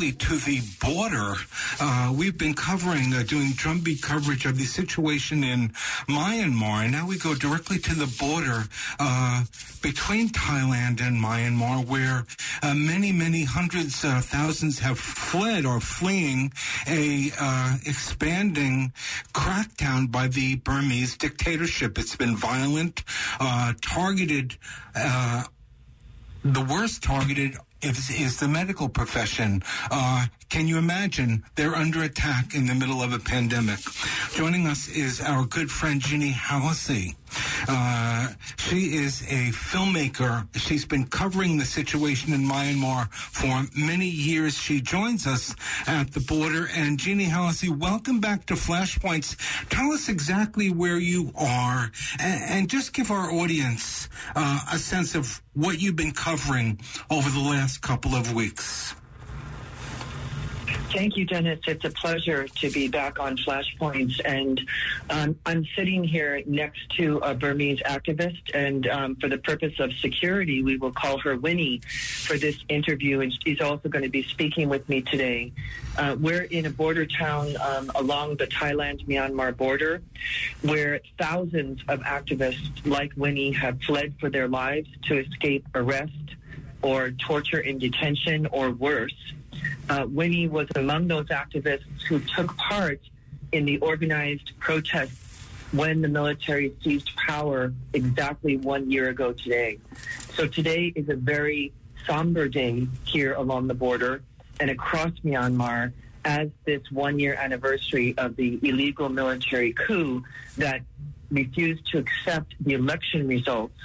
To the border. Uh, we've been covering, uh, doing drumbeat coverage of the situation in Myanmar, and now we go directly to the border uh, between Thailand and Myanmar, where uh, many, many hundreds, uh, thousands have fled or fleeing a uh, expanding crackdown by the Burmese dictatorship. It's been violent, targeted. The worst targeted is, is the medical profession. Uh, can you imagine? They're under attack in the middle of a pandemic. Joining us is our good friend Ginny Hallacy. Uh, she is a filmmaker. She's been covering the situation in Myanmar for many years. She joins us at the border. And Jeannie Hallacy, welcome back to Flashpoints. Tell us exactly where you are and, and just give our audience uh, a sense of what you've been covering over the last couple of weeks. Thank you, Dennis. It's a pleasure to be back on Flashpoints. And um, I'm sitting here next to a Burmese activist. And um, for the purpose of security, we will call her Winnie for this interview. And she's also going to be speaking with me today. Uh, we're in a border town um, along the Thailand Myanmar border where thousands of activists like Winnie have fled for their lives to escape arrest or torture in detention or worse. Uh, Winnie was among those activists who took part in the organized protests when the military seized power exactly one year ago today. So today is a very somber day here along the border and across Myanmar as this one year anniversary of the illegal military coup that refused to accept the election results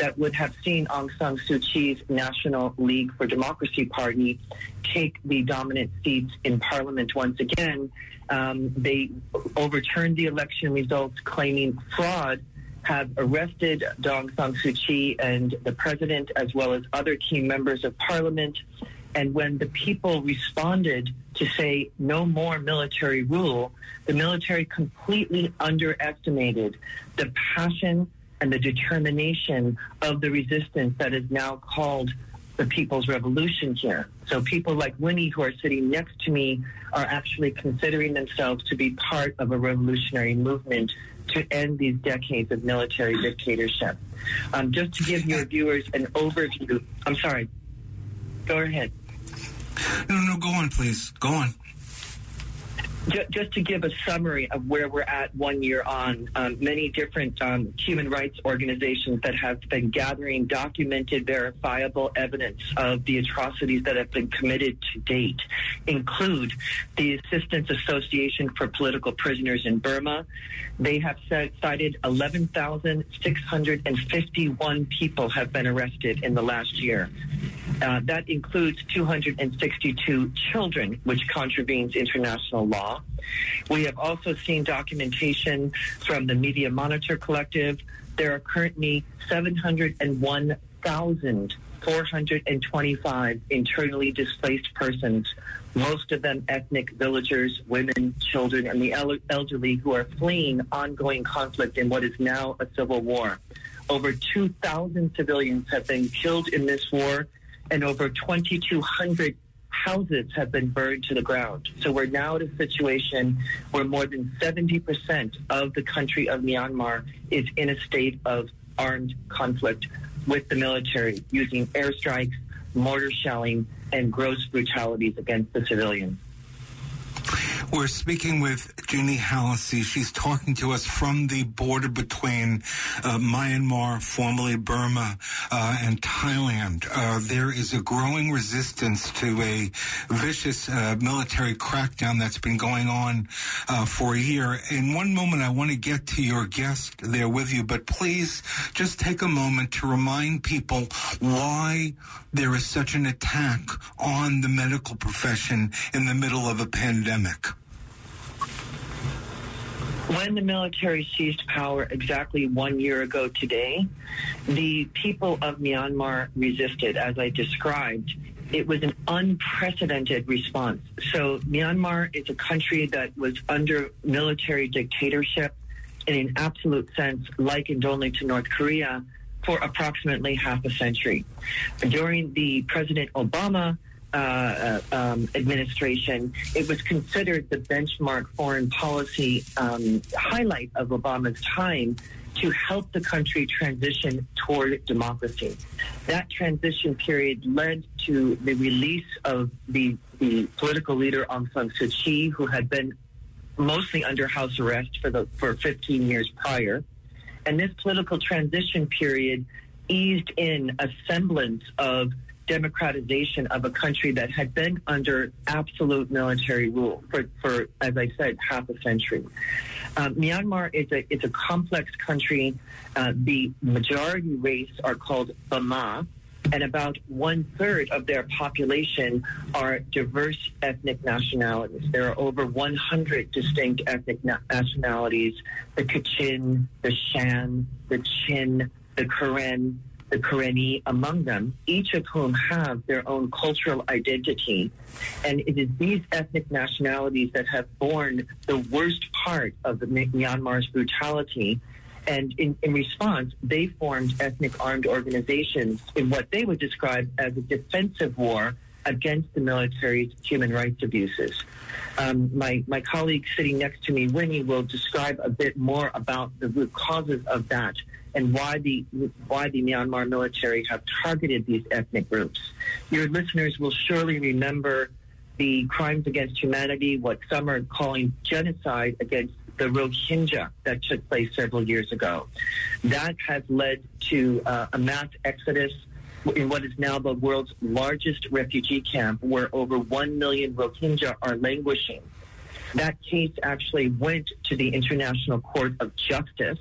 that would have seen Aung San Suu Kyi's National League for Democracy Party take the dominant seats in parliament once again. Um, they overturned the election results, claiming fraud, have arrested Aung San Suu Kyi and the president, as well as other key members of parliament. And when the people responded to say no more military rule, the military completely underestimated the passion and the determination of the resistance that is now called the People's Revolution here. So people like Winnie, who are sitting next to me, are actually considering themselves to be part of a revolutionary movement to end these decades of military dictatorship. Um, just to give your viewers an overview, I'm sorry. Go ahead. No, no, go on, please. Go on. Just to give a summary of where we're at one year on, um, many different um, human rights organizations that have been gathering documented, verifiable evidence of the atrocities that have been committed to date include the Assistance Association for Political Prisoners in Burma. They have cited 11,651 people have been arrested in the last year. Uh, that includes 262 children, which contravenes international law. We have also seen documentation from the Media Monitor Collective. There are currently 701,425 internally displaced persons, most of them ethnic villagers, women, children, and the elderly who are fleeing ongoing conflict in what is now a civil war. Over 2,000 civilians have been killed in this war and over 2,200 houses have been burned to the ground. So we're now at a situation where more than 70% of the country of Myanmar is in a state of armed conflict with the military using airstrikes, mortar shelling, and gross brutalities against the civilians. We're speaking with Jeannie Hallacy. She's talking to us from the border between uh, Myanmar, formerly Burma, uh, and Thailand. Uh, there is a growing resistance to a vicious uh, military crackdown that's been going on uh, for a year. In one moment, I want to get to your guest there with you, but please just take a moment to remind people why there is such an attack on the medical profession in the middle of a pandemic. When the military seized power exactly one year ago today, the people of Myanmar resisted, as I described. It was an unprecedented response. So, Myanmar is a country that was under military dictatorship in an absolute sense, likened only to North Korea for approximately half a century. During the President Obama uh, uh, um, administration, it was considered the benchmark foreign policy um, highlight of Obama's time to help the country transition toward democracy. That transition period led to the release of the, the political leader Aung San Suu Kyi, who had been mostly under house arrest for the for 15 years prior. And this political transition period eased in a semblance of democratization of a country that had been under absolute military rule for, for as I said, half a century. Uh, Myanmar is a, is a complex country. Uh, the majority race are called Bama, and about one third of their population are diverse ethnic nationalities. There are over 100 distinct ethnic na- nationalities the Kachin, the Shan, the Chin, the Karen, the Karenni among them, each of whom have their own cultural identity. And it is these ethnic nationalities that have borne the worst part of the Myanmar's brutality. And in, in response, they formed ethnic armed organizations in what they would describe as a defensive war against the military's human rights abuses. Um, my, my colleague sitting next to me, Winnie, will describe a bit more about the root causes of that and why the why the Myanmar military have targeted these ethnic groups. Your listeners will surely remember the crimes against humanity, what some are calling genocide against the Rohingya that took place several years ago. That has led to uh, a mass exodus in what is now the world's largest refugee camp, where over 1 million Rohingya are languishing. That case actually went to the International Court of Justice,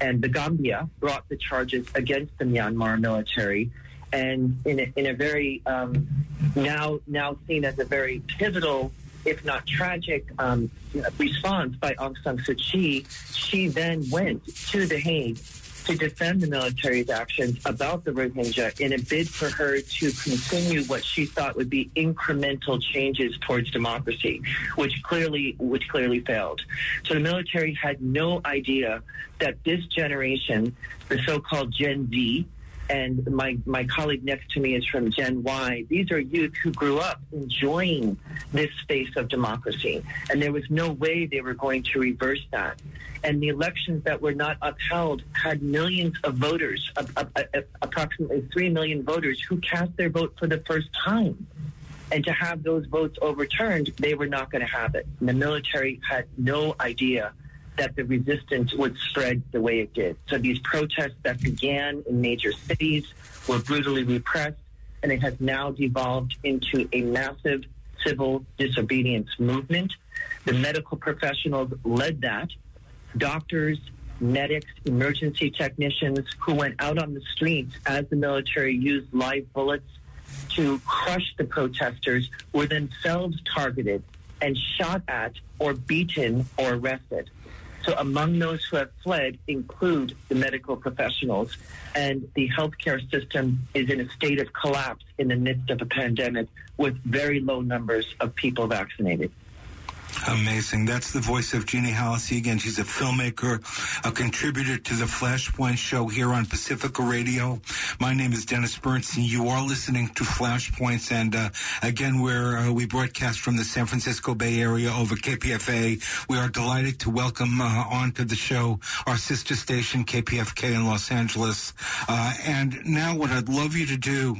and the Gambia brought the charges against the Myanmar military. And in a, in a very um, now now seen as a very pivotal, if not tragic, um, response by Aung San Suu Kyi, she then went to The Hague to defend the military's actions about the Rohingya in a bid for her to continue what she thought would be incremental changes towards democracy, which clearly which clearly failed. So the military had no idea that this generation, the so-called Gen Z, and my, my colleague next to me is from Gen Y. These are youth who grew up enjoying this space of democracy, and there was no way they were going to reverse that. And the elections that were not upheld had millions of voters, approximately 3 million voters, who cast their vote for the first time. And to have those votes overturned, they were not going to have it. And the military had no idea that the resistance would spread the way it did. So these protests that began in major cities were brutally repressed, and it has now devolved into a massive civil disobedience movement. The medical professionals led that. Doctors, medics, emergency technicians who went out on the streets as the military used live bullets to crush the protesters were themselves targeted and shot at or beaten or arrested. So among those who have fled include the medical professionals, and the healthcare system is in a state of collapse in the midst of a pandemic with very low numbers of people vaccinated. Amazing. That's the voice of Jeannie Hallacy again. She's a filmmaker, a contributor to the Flashpoint show here on Pacifica Radio. My name is Dennis Bernstein. You are listening to Flashpoints, and uh, again, where uh, we broadcast from the San Francisco Bay Area over KPFA. We are delighted to welcome uh, onto the show our sister station KPFK in Los Angeles. Uh, and now, what I'd love you to do,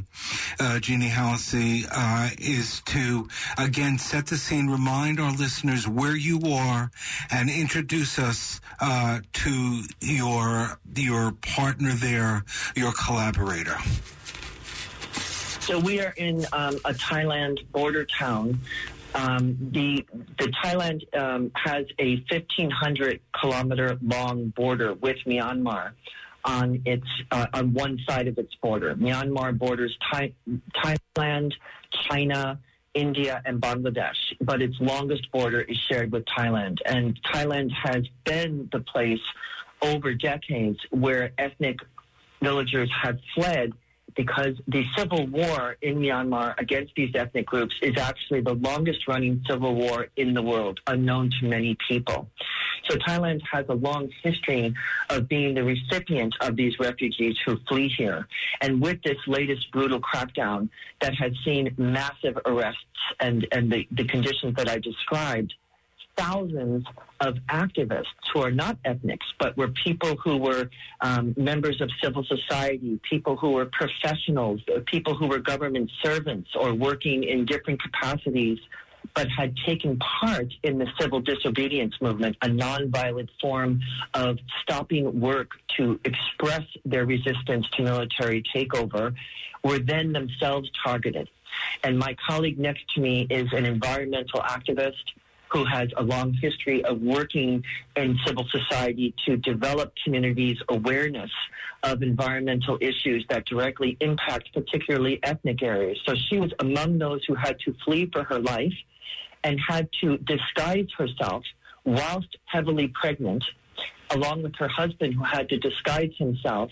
uh, Jeannie Hallacy, uh, is to again set the scene, remind our listeners listeners where you are and introduce us uh, to your your partner there, your collaborator. So we are in um, a Thailand border town. Um, the the Thailand um, has a 1,500 kilometer long border with Myanmar on its uh, on one side of its border. Myanmar borders Thai, Thailand, China, India, and Bangladesh, but its longest border is shared with Thailand. And Thailand has been the place over decades where ethnic villagers have fled because the civil war in Myanmar against these ethnic groups is actually the longest running civil war in the world, unknown to many people. So Thailand has a long history of being the recipient of these refugees who flee here. And with this latest brutal crackdown that has seen massive arrests and, and the, the conditions that I described, thousands of activists who are not ethnics, but were people who were um, members of civil society, people who were professionals, people who were government servants or working in different capacities, but had taken part in the civil disobedience movement, a nonviolent form of stopping work to express their resistance to military takeover, were then themselves targeted. And my colleague next to me is an environmental activist who has a long history of working in civil society to develop communities' awareness of environmental issues that directly impact particularly ethnic areas. So she was among those who had to flee for her life and had to disguise herself whilst heavily pregnant, along with her husband who had to disguise himself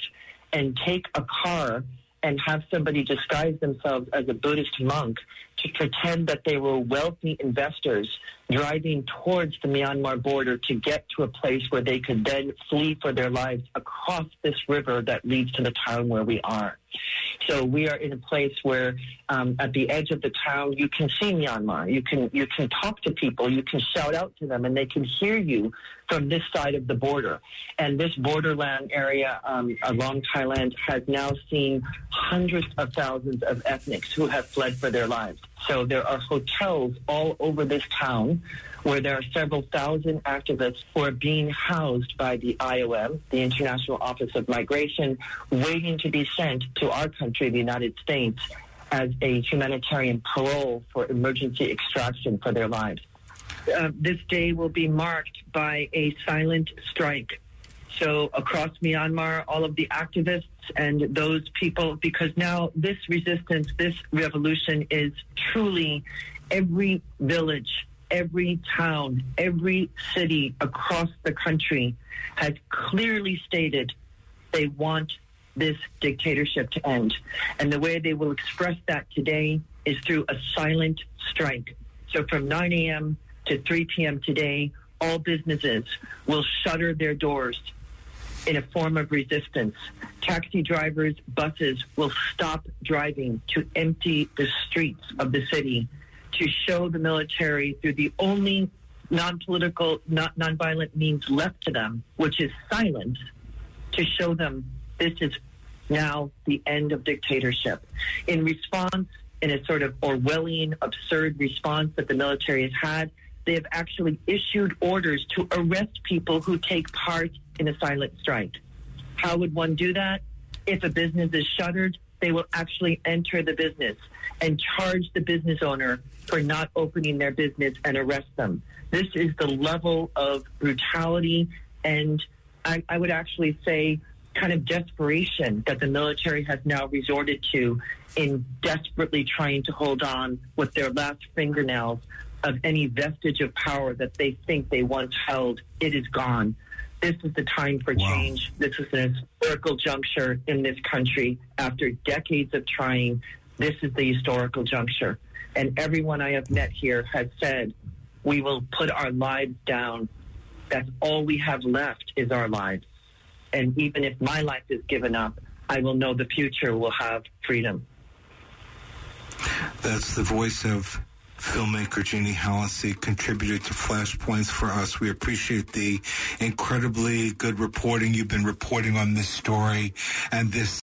and take a car and have somebody disguise themselves as a Buddhist monk to pretend that they were wealthy investors driving towards the Myanmar border to get to a place where they could then flee for their lives across this river that leads to the town where we are. So we are in a place where, um, at the edge of the town, you can see Myanmar. You can you can talk to people. You can shout out to them, and they can hear you from this side of the border. And this borderland area um, along Thailand has now seen hundreds of thousands of ethnics who have fled for their lives. So there are hotels all over this town where there are several thousand activists who are being housed by the IOM, the International Office of Migration, waiting to be sent to our country, the United States, as a humanitarian parole for emergency extraction for their lives. Uh, this day will be marked by a silent strike. So across Myanmar, all of the activists and those people, because now this resistance, this revolution is truly every village, every town, every city across the country has clearly stated they want this dictatorship to end. And the way they will express that today is through a silent strike. So from 9 a.m. to 3 p.m. today, all businesses will shutter their doors in a form of resistance. Taxi drivers, buses will stop driving to empty the streets of the city to show the military through the only non-political, not non-violent means left to them, which is silence, to show them this is now the end of dictatorship. In response, in a sort of Orwellian, absurd response that the military has had, they have actually issued orders to arrest people who take part in a silent strike. How would one do that? If a business is shuttered, they will actually enter the business and charge the business owner for not opening their business and arrest them. This is the level of brutality and I, I would actually say kind of desperation that the military has now resorted to in desperately trying to hold on with their last fingernails of any vestige of power that they think they once held. It is gone. This is the time for wow. change. This is an historical juncture in this country. After decades of trying, this is the historical juncture. And everyone I have met here has said, we will put our lives down. That's all we have left is our lives. And even if my life is given up, I will know the future will have freedom. That's the voice of filmmaker Jeannie Hallacy contributed to Flashpoints for us. We appreciate the incredibly good reporting you've been reporting on this story and this